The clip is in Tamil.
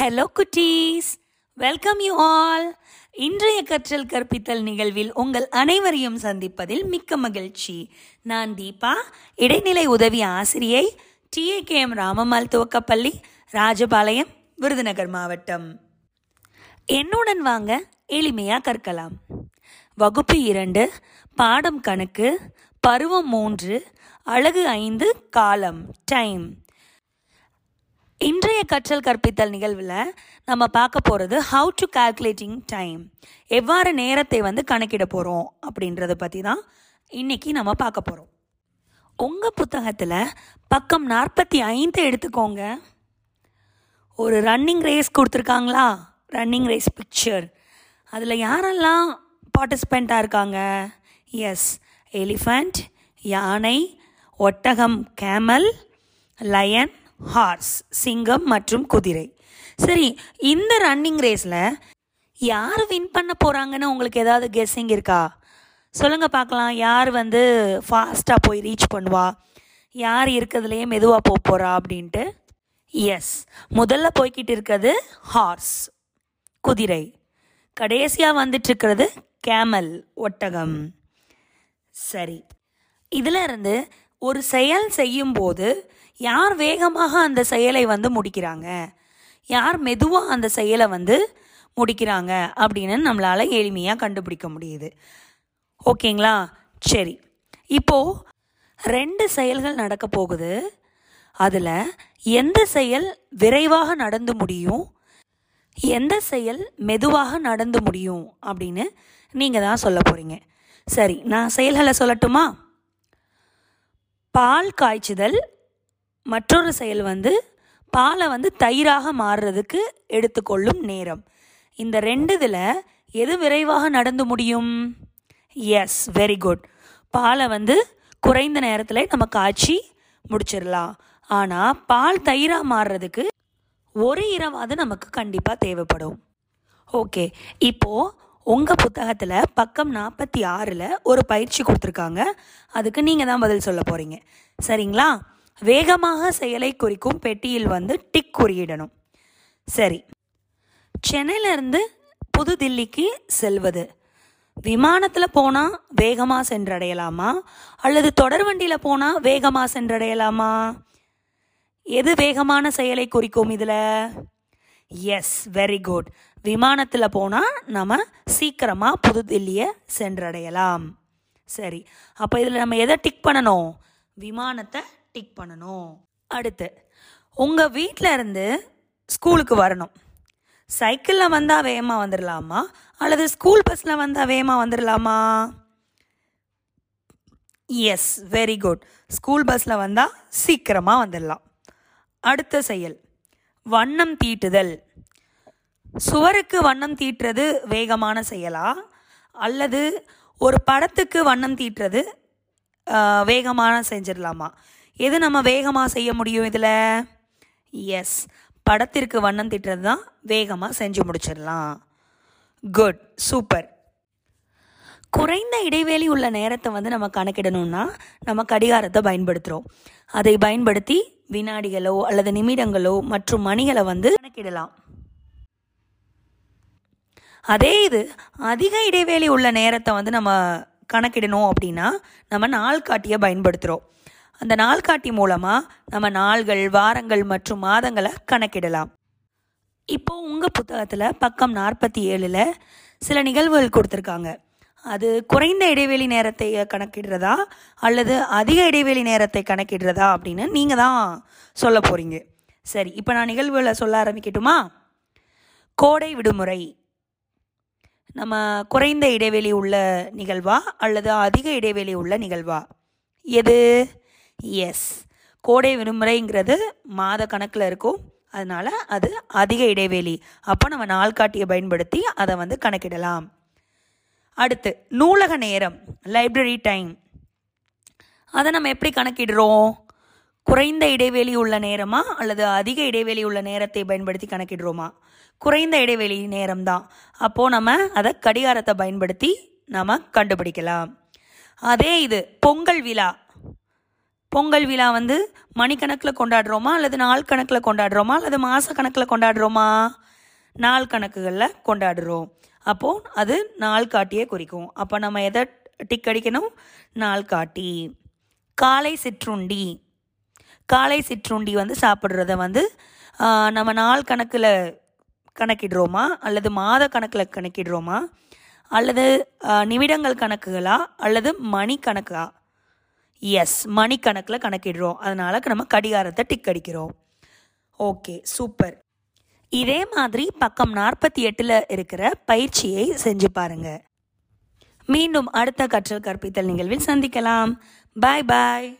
ஹலோ குட்டீஸ். வெல்கம் யூ ஆல் இன்றைய கற்றல் கற்பித்தல் நிகழ்வில் உங்கள் அனைவரையும் சந்திப்பதில் மிக்க மகிழ்ச்சி. நான் தீபா இடைநிலை உதவி ஆசிரியை டிஏகேஎம் ராமம்மாள் துவக்கப்பள்ளி ராஜபாளையம் விருதுநகர் மாவட்டம். என்னுடன் வாங்க எளிமையாக கற்கலாம். வகுப்பு இரண்டு பாடம் கணக்கு பருவம் மூன்று அழகு ஐந்து காலம் டைம் இன்றைய கற்றல் கற்பித்தல் நிகழ்வில் நம்ம பார்க்க போகிறது ஹவு டு கால்குலேட்டிங் டைம் எவ்வாறு நேரத்தை வந்து கணக்கிட போகிறோம் அப்படின்றத பற்றி தான் இன்னைக்கு நம்ம பார்க்க போகிறோம் உங்கள் புத்தகத்தில் பக்கம் நாற்பத்தி ஐந்து எடுத்துக்கோங்க. ஒரு ரன்னிங் ரேஸ் கொடுத்துருக்காங்களா? ரன்னிங் ரேஸ் பிக்சர் அதில் யாரெல்லாம் பார்ட்டிசிபெண்ட்டாக இருக்காங்க? எஸ் எலிஃபண்ட் யானை ஒட்டகம் கேமல் லயன் ஹார்ஸ் சிங்கம் மற்றும் குதிரை. சரி இந்த ரன்னிங் ரேஸில் யார் வின் பண்ண போகிறாங்கன்னு உங்களுக்கு ஏதாவது கெஸ்ஸிங் இருக்கா? சொல்லுங்கள் பார்க்கலாம். யார் வந்து ஃபாஸ்ட்டாக போய் ரீச் பண்ணுவா? யார் இருக்கிறதுலையே மெதுவாக போக போகிறா அப்படின்ட்டு? எஸ் முதல்ல போய்கிட்டு இருக்கிறது ஹார்ஸ் குதிரை. கடைசியாக வந்துட்டுருக்கிறது கேமல் ஒட்டகம். சரி. இதில் இருந்து ஒரு செயல் செய்யும்போது யார் வேகமாக அந்த செயலை வந்து முடிக்கிறாங்க? யார் மெதுவாக அந்த செயலை வந்து முடிக்கிறாங்க அப்படின்னு நம்மளால் எளிமையாக கண்டுபிடிக்க முடியுது. ஓகேங்களா? சரி. இப்போது ரெண்டு செயல்கள் நடக்க போகுது. அதில் எந்த செயல் விரைவாக நடந்து முடியும்? எந்த செயல் மெதுவாக நடந்து முடியும் அப்படின்னு நீங்கள் தான் சொல்ல போகிறீங்க சரி நான் செயல்களை சொல்லட்டுமா? பால் காய்ச்சுதல் மற்றொரு செயல் வந்து பாலை வந்து தயிராக மாறுறதுக்கு எடுத்துக்கொள்ளும் நேரம். இந்த ரெண்டு இதில் எது விரைவாக நடந்து முடியும்? எஸ் வெரி குட் பாலை வந்து குறைந்த நேரத்தில் நம்ம காய்ச்சி முடிச்சிடலாம். ஆனால் பால் தயிராக மாறுறதுக்கு ஒரு இரவாவது நமக்கு கண்டிப்பாக தேவைப்படும். ஓகே இப்போது உங்கள் புத்தகத்தில் பக்கம் நாற்பத்தி ஆறில் ஒரு பயிற்சி கொடுத்துருக்காங்க. அதுக்கு நீங்கள் தான் பதில் சொல்ல போகிறீங்க சரிங்களா? வேகமாக செயலை குறிக்கும் பெட்டியில் வந்து டிக் குறியிடணும். சரி. சென்னையிலேருந்து புதுதில்லிக்கு செல்வது. விமானத்தில் போனால் வேகமாக சென்றடையலாமா? அல்லது தொடர் வண்டியில் போனால் வேகமாக சென்றடையலாமா? எது வேகமான செயலை குறிக்கும் இதில்? எஸ் வெரி குட் விமானத்தில் போனால் நம்ம சீக்கிரமாக புதுதில்லியை சென்றடையலாம். சரி. அப்போ இதில் நம்ம எதை டிக் பண்ணணும்? விமானத்தை டிக் பண்ணணும். அடுத்து உங்கள் வீட்டில் இருந்து ஸ்கூலுக்கு வரணும். சைக்கிளில் வந்தால் வேகமாக வந்துடலாமா அல்லது ஸ்கூல் பஸ்ஸில் வந்தால் வேகமாக வந்துடலாமா எஸ் வெரி குட் ஸ்கூல் பஸ்ஸில் வந்தால் சீக்கிரமாக வந்துடலாம் அடுத்த செயல் வண்ணம் தீட்டுதல். சுவருக்கு வண்ணம் தீட்டுறது வேகமான செயலா? அல்லது ஒரு படத்துக்கு வண்ணம் தீட்டுறது வேகமான செஞ்சிடலாமா எது நம்ம வேகமாக செய்ய முடியும் இதில்? எஸ் படத்திற்கு வண்ணம் திட்டுறது தான் வேகமாக செஞ்சு முடிச்சிடலாம். குட் சூப்பர் குறைந்த இடைவெளி உள்ள நேரத்தை வந்து நம்ம கணக்கிடணும்னா நம்ம கடிகாரத்தை பயன்படுத்துகிறோம் அதை பயன்படுத்தி வினாடிகளோ அல்லது நிமிடங்களோ மற்றும் மணிகளை வந்து கணக்கிடலாம். அதே இது அதிக இடைவெளி உள்ள நேரத்தை வந்து நம்ம கணக்கிடணும் அப்படின்னா நம்ம நாள்காட்டியை பயன்படுத்துகிறோம் அந்த நாள்காட்டி மூலமாக நம்ம நாள்கள் வாரங்கள் மற்றும் மாதங்களை கணக்கிடலாம். இப்போ உங்கள் புத்தகத்தில் பக்கம் நாற்பத்தி ஏழில் சில நிகழ்வுகள் கொடுத்துருக்காங்க. அது குறைந்த இடைவெளி நேரத்தை கணக்கிடுறதா அல்லது அதிக இடைவெளி நேரத்தை கணக்கிடுறதா அப்படின்னு நீங்கள் தான் சொல்ல போகிறீங்க சரி இப்போ நான் நிகழ்வுகளை சொல்ல ஆரம்பிக்கட்டுமா? கோடை விடுமுறை. நம்ம குறைந்த இடைவெளி உள்ள நிகழ்வா அல்லது அதிக இடைவெளி உள்ள நிகழ்வா? எது? எஸ் கோடை விடுமுறைங்கிறது மாத கணக்கில் இருக்கும். அதனால் அது அதிக இடைவெளி. அப்போ நம்ம நாள்காட்டியை பயன்படுத்தி அதை வந்து கணக்கிடலாம். அடுத்து நூலக நேரம் லைப்ரரி டைம் அதை நம்ம எப்படி கணக்கிடுறோம்? குறைந்த இடைவெளி உள்ள நேரமா அல்லது அதிக இடைவெளி உள்ள நேரத்தை பயன்படுத்தி கணக்கிடுறோமா? குறைந்த இடைவெளி நேரம் தான் அப்போது நம்ம அதை கடிகாரத்தை பயன்படுத்தி நம்ம கண்டுபிடிக்கலாம். அதே இது பொங்கல் விழா. பொங்கல் விழா வந்து மணிக்கணக்கில் கொண்டாடுறோமா? அல்லது நாள் கணக்கில் கொண்டாடுறோமா? அல்லது மாத கணக்கில் கொண்டாடுறோமா? நாள் கணக்குகளில் கொண்டாடுறோம். அப்போது அது நாள் காட்டியே குறிக்கும். அப்போ நம்ம எதை டிக் அடிக்கணும்? நாள் காட்டி. காலை சிற்றுண்டி. காலை சிற்றுண்டி வந்து சாப்பிட்றத வந்து நம்ம நாள் கணக்கில் கணக்கிடுறோமா? அல்லது மாத கணக்கில் கணக்கிடுறோமா? அல்லது நிமிடங்கள் கணக்குகளா? அல்லது மணி கணக்கா? எஸ் மணிக்கணக்கில் கணக்கிடுறோம். அதனால் நம்ம கடிகாரத்தை டிக் அடிக்கிறோம். ஓகே சூப்பர் இதே மாதிரி பக்கம் நாற்பத்தி எட்டில் இருக்கிற பயிற்சியை செஞ்சு பாருங்க. மீண்டும் அடுத்த கற்றல் கற்பித்தல் நிகழ்வில் சந்திக்கலாம். பாய் பாய்